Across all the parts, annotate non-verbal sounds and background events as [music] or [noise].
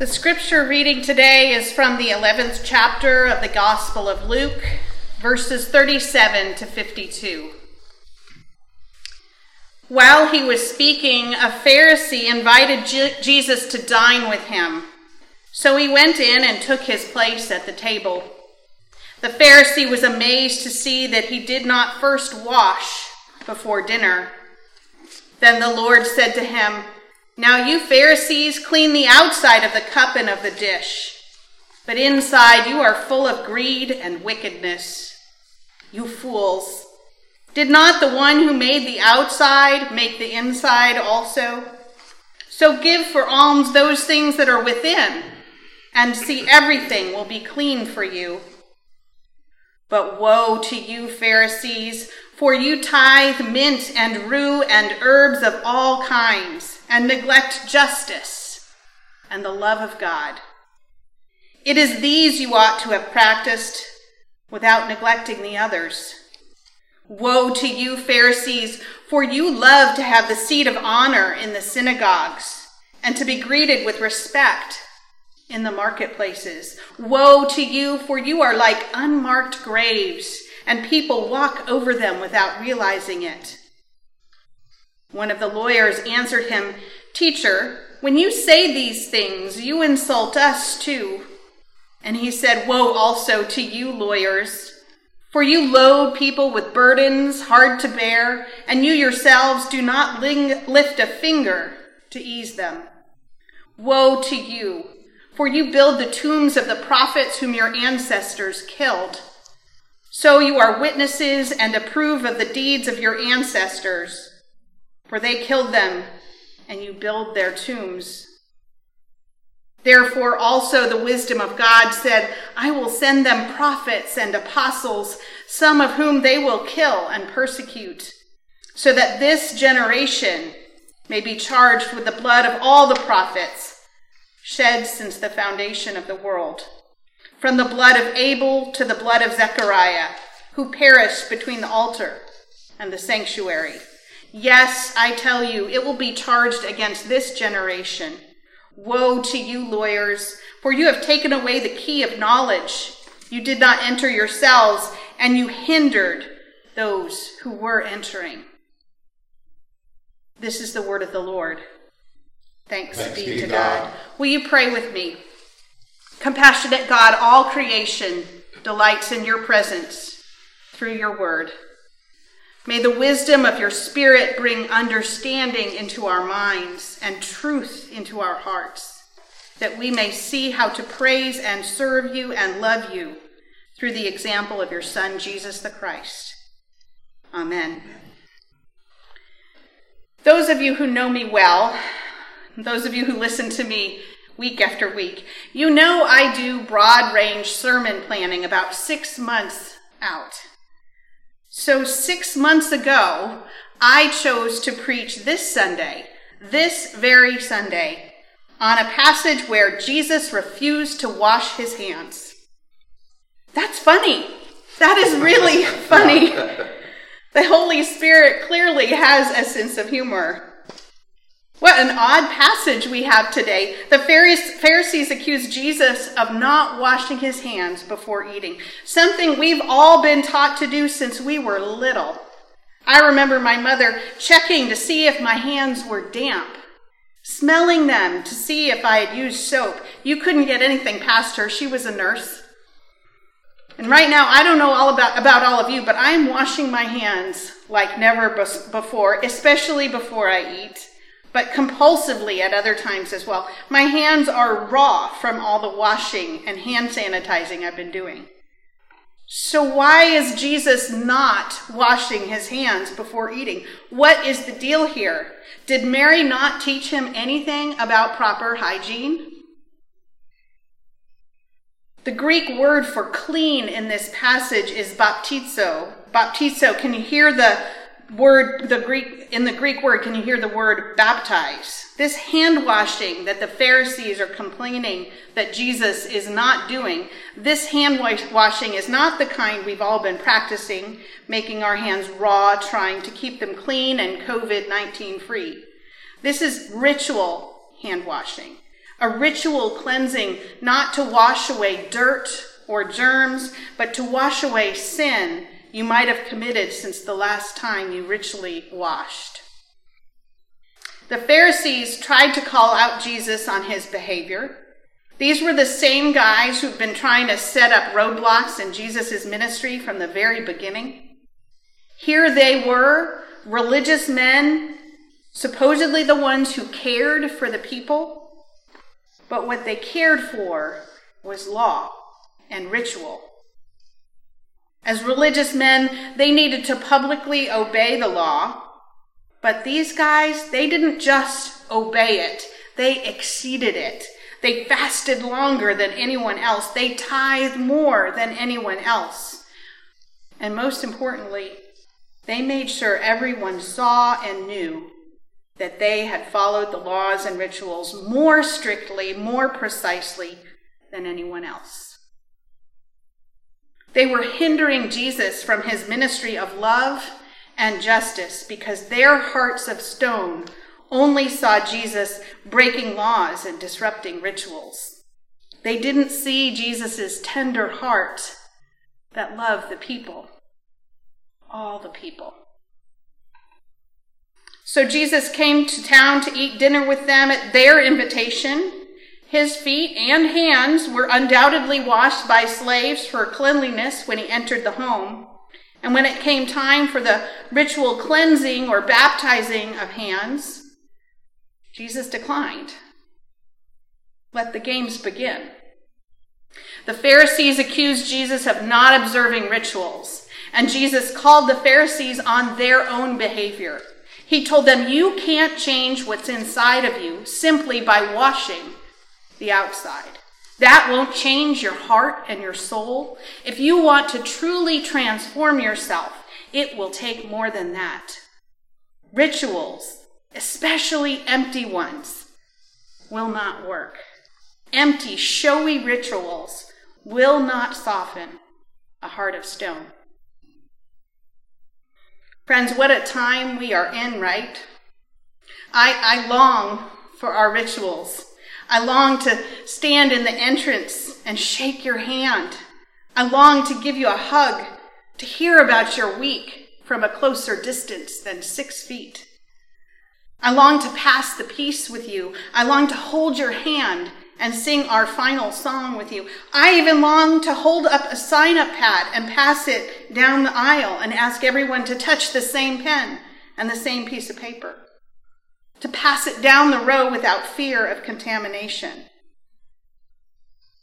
The scripture reading today is from the 11th chapter of the Gospel of Luke, verses 37 to 52. While he was speaking, a Pharisee invited Je- Jesus to dine with him. So he went in and took his place at the table. The Pharisee was amazed to see that he did not first wash before dinner. Then the Lord said to him, now you Pharisees clean the outside of the cup and of the dish, but inside you are full of greed and wickedness. You fools! Did not the one who made the outside make the inside also? So give for alms those things that are within, and see everything will be clean for you. But woe to you, Pharisees, for you tithe mint and rue and herbs of all kinds and neglect justice and the love of God. It is these you ought to have practiced without neglecting the others. Woe to you, Pharisees, for you love to have the seat of honor in the synagogues and to be greeted with respect in the marketplaces. Woe to you, for you are like unmarked graves, and people walk over them without realizing it. One of the lawyers answered him, Teacher, when you say these things, you insult us too. And he said, Woe also to you, lawyers, for you load people with burdens hard to bear, and you yourselves do not ling- lift a finger to ease them. Woe to you, for you build the tombs of the prophets whom your ancestors killed. So you are witnesses and approve of the deeds of your ancestors for they killed them, and you build their tombs. Therefore, also the wisdom of God said, I will send them prophets and apostles, some of whom they will kill and persecute, so that this generation may be charged with the blood of all the prophets shed since the foundation of the world, from the blood of Abel to the blood of Zechariah, who perished between the altar and the sanctuary. Yes, I tell you, it will be charged against this generation. Woe to you, lawyers, for you have taken away the key of knowledge. You did not enter yourselves, and you hindered those who were entering. This is the word of the Lord. Thanks, Thanks be, to God. God. Will you pray with me? Compassionate God, all creation delights in your presence through your word. May the wisdom of your Spirit bring understanding into our minds and truth into our hearts, that we may see how to praise and serve you and love you through the example of your Son, Jesus the Christ. Amen. Those of you who know me well, those of you who listen to me week after week, you know I do broad range sermon planning about six months out. So, six months ago, I chose to preach this Sunday, this very Sunday, on a passage where Jesus refused to wash his hands. That's funny. That is really [laughs] funny. The Holy Spirit clearly has a sense of humor. What an odd passage we have today. The Pharisees accused Jesus of not washing his hands before eating, something we've all been taught to do since we were little. I remember my mother checking to see if my hands were damp, smelling them to see if I had used soap. You couldn't get anything past her. She was a nurse. And right now, I don't know all about, about all of you, but I am washing my hands like never before, especially before I eat but compulsively at other times as well. My hands are raw from all the washing and hand sanitizing I've been doing. So, why is Jesus not washing his hands before eating? What is the deal here? Did Mary not teach him anything about proper hygiene? The Greek word for clean in this passage is baptizo. Baptizo, can you hear the word, the Greek, in the Greek word, can you hear the word baptize? This hand washing that the Pharisees are complaining that Jesus is not doing, this hand washing is not the kind we've all been practicing, making our hands raw, trying to keep them clean and COVID 19 free. This is ritual hand washing, a ritual cleansing not to wash away dirt or germs, but to wash away sin you might have committed since the last time you ritually washed. The Pharisees tried to call out Jesus on his behavior. These were the same guys who've been trying to set up roadblocks in Jesus' ministry from the very beginning. Here they were, religious men, supposedly the ones who cared for the people, but what they cared for was law and ritual. As religious men, they needed to publicly obey the law. But these guys, they didn't just obey it, they exceeded it. They fasted longer than anyone else, they tithed more than anyone else. And most importantly, they made sure everyone saw and knew that they had followed the laws and rituals more strictly, more precisely than anyone else. They were hindering Jesus from his ministry of love and justice because their hearts of stone only saw Jesus breaking laws and disrupting rituals. They didn't see Jesus' tender heart that loved the people, all the people. So Jesus came to town to eat dinner with them at their invitation. His feet and hands were undoubtedly washed by slaves for cleanliness when he entered the home. And when it came time for the ritual cleansing or baptizing of hands, Jesus declined. Let the games begin. The Pharisees accused Jesus of not observing rituals, and Jesus called the Pharisees on their own behavior. He told them, You can't change what's inside of you simply by washing the outside. That won't change your heart and your soul. If you want to truly transform yourself, it will take more than that. Rituals, especially empty ones, will not work. Empty, showy rituals will not soften a heart of stone. Friends, what a time we are in, right? I, I long for our rituals I long to stand in the entrance and shake your hand. I long to give you a hug, to hear about your week from a closer distance than six feet. I long to pass the peace with you. I long to hold your hand and sing our final song with you. I even long to hold up a sign up pad and pass it down the aisle and ask everyone to touch the same pen and the same piece of paper to pass it down the row without fear of contamination.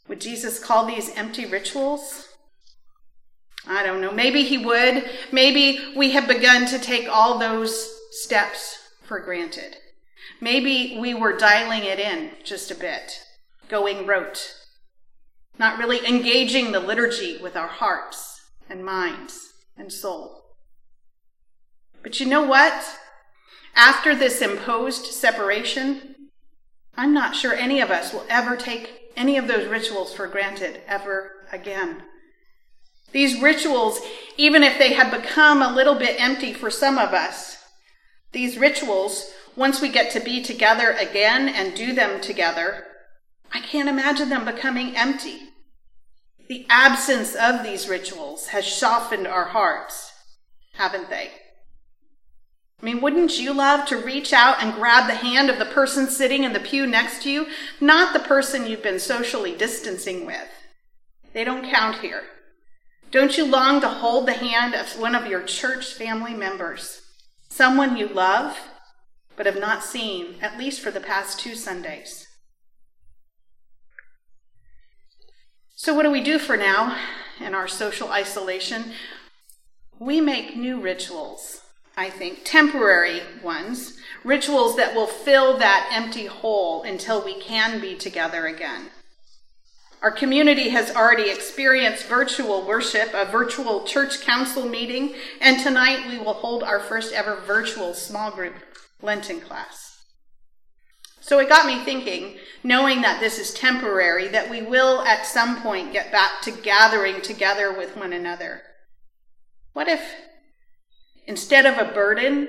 Would Jesus call these empty rituals? I don't know. Maybe he would. Maybe we have begun to take all those steps for granted. Maybe we were dialing it in just a bit, going rote, not really engaging the liturgy with our hearts and minds and soul. But you know what? After this imposed separation, I'm not sure any of us will ever take any of those rituals for granted ever again. These rituals, even if they have become a little bit empty for some of us, these rituals, once we get to be together again and do them together, I can't imagine them becoming empty. The absence of these rituals has softened our hearts, haven't they? I mean, wouldn't you love to reach out and grab the hand of the person sitting in the pew next to you, not the person you've been socially distancing with? They don't count here. Don't you long to hold the hand of one of your church family members, someone you love but have not seen, at least for the past two Sundays? So, what do we do for now in our social isolation? We make new rituals I think, temporary ones, rituals that will fill that empty hole until we can be together again. Our community has already experienced virtual worship, a virtual church council meeting, and tonight we will hold our first ever virtual small group Lenten class. So it got me thinking, knowing that this is temporary, that we will at some point get back to gathering together with one another. What if Instead of a burden,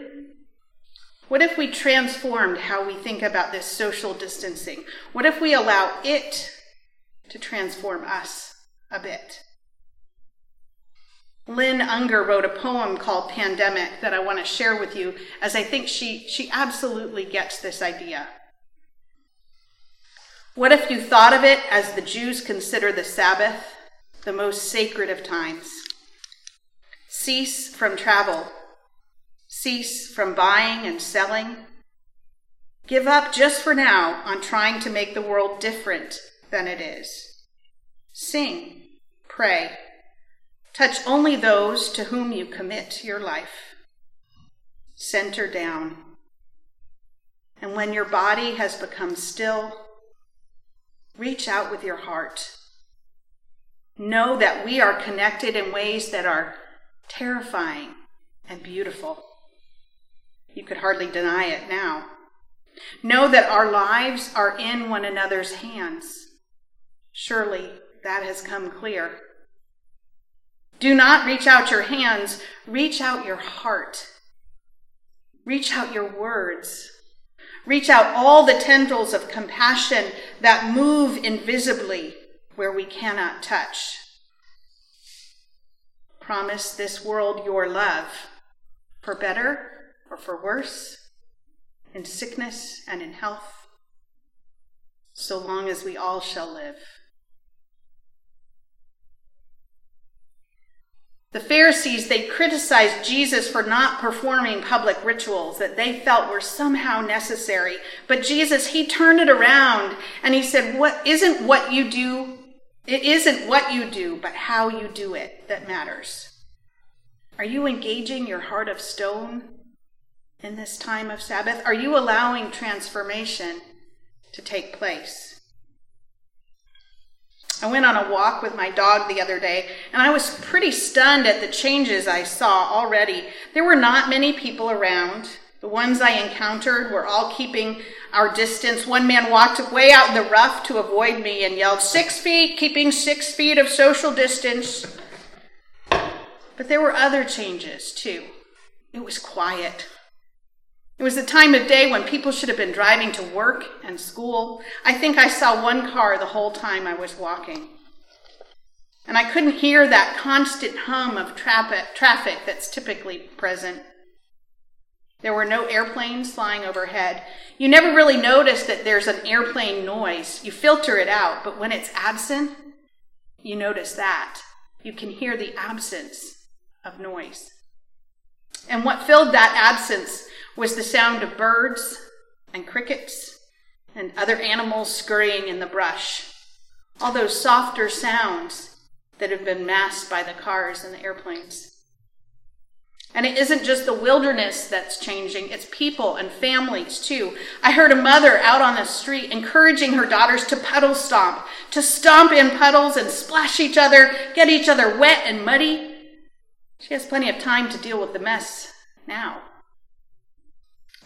What if we transformed how we think about this social distancing? What if we allow it to transform us a bit? Lynn Ungar wrote a poem called Pandemic that I want to share with you as I think she, she absolutely gets this idea. What if you thought of it as the Jews consider the Sabbath, the most sacred of times? Cease from travel, cease from buying and selling. Give up just for now on trying to make the world different than it is. Sing, pray, touch only those to whom you commit your life. Center down. And when your body has become still, reach out with your heart. Know that we are connected in ways that are terrifying and beautiful. You could hardly deny it now. Know that our lives are in one another's hands. Surely that has come clear. Do not reach out your hands, reach out your heart. Reach out your words. Reach out all the tendrils of compassion that move invisibly where we cannot touch. Promise this world your love, for better or for worse, in sickness and in health, so long as we all shall live. The Pharisees, they criticized Jesus for not performing public rituals that they felt were somehow necessary. But Jesus, he turned it around and he said, What isn't what you do, it isn't what you do, but how you do it that matters. Are you engaging your heart of stone in this time of Sabbath? Are you allowing transformation to take place? I went on a walk with my dog the other day, and I was pretty stunned at the changes I saw already. There were not many people around. The ones I encountered were all keeping our distance. One man walked way out in the rough to avoid me and yelled, Six feet, keeping six feet of social distance. But there were other changes, too. It was quiet. It was the time of day when people should have been driving to work and school. I think I saw one car the whole time I was walking. And I couldn't hear that constant hum of traffic that's typically present. There were no airplanes flying overhead. You never really notice that there's an airplane noise. You filter it out, but when it's absent, you notice that. You can hear the absence of noise. And what filled that absence was the sound of birds and crickets and other animals scurrying in the brush. All those softer sounds that have been masked by the cars and the airplanes. And it isn't just the wilderness that's changing, it's people and families too. I heard a mother out on the street encouraging her daughters to puddle stomp, to stomp in puddles and splash each other, get each other wet and muddy. She has plenty of time to deal with the mess now.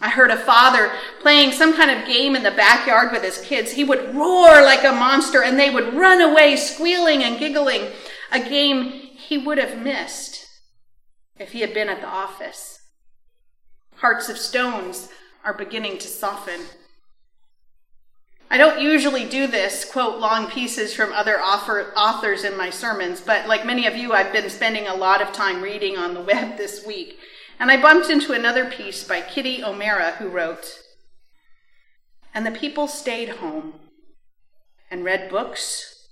I heard a father playing some kind of game in the backyard with his kids. He would roar like a monster and they would run away squealing and giggling, a game he would have missed if he had been at the office. Hearts of stones are beginning to soften. I don't usually do this, quote long pieces from other author, authors in my sermons, but like many of you, I've been spending a lot of time reading on the [laughs] web this week. And I bumped into another piece by Kitty O'Meara who wrote, And the people stayed home and read books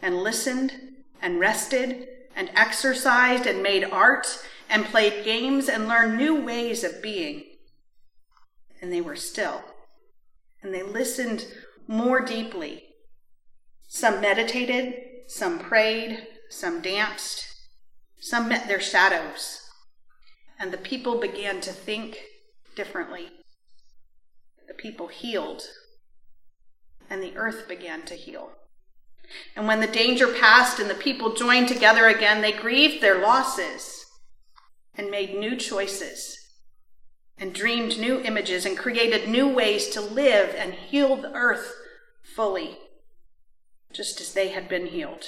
and listened and rested and exercised and made art and played games and learned new ways of being. And they were still. And they listened more deeply. Some meditated, some prayed, some danced, some met their shadows and the people began to think differently. The people healed, and the earth began to heal. And when the danger passed and the people joined together again, they grieved their losses and made new choices and dreamed new images and created new ways to live and heal the earth fully, just as they had been healed.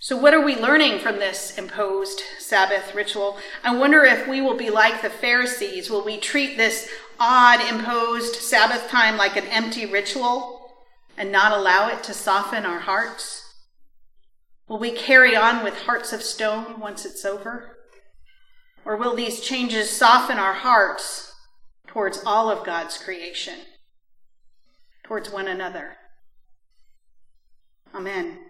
So, what are we learning from this imposed Sabbath ritual? I wonder if we will be like the Pharisees. Will we treat this odd imposed Sabbath time like an empty ritual and not allow it to soften our hearts? Will we carry on with hearts of stone once it's over? Or will these changes soften our hearts towards all of God's creation, towards one another? Amen.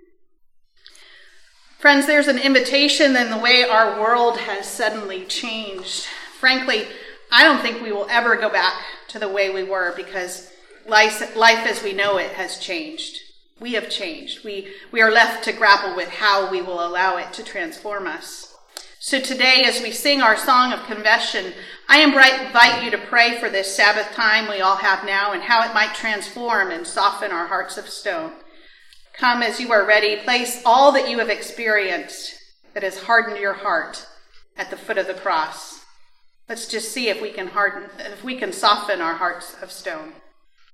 Friends, there's an invitation in the way our world has suddenly changed. Frankly, I don't think we will ever go back to the way we were because life, life as we know it has changed. We have changed. We, we are left to grapple with how we will allow it to transform us. So today, as we sing our song of confession, I invite you to pray for this Sabbath time we all have now and how it might transform and soften our hearts of stone. Come as you are ready, place all that you have experienced that has hardened your heart at the foot of the cross. Let's just see if we can harden, if we can soften our hearts of stone.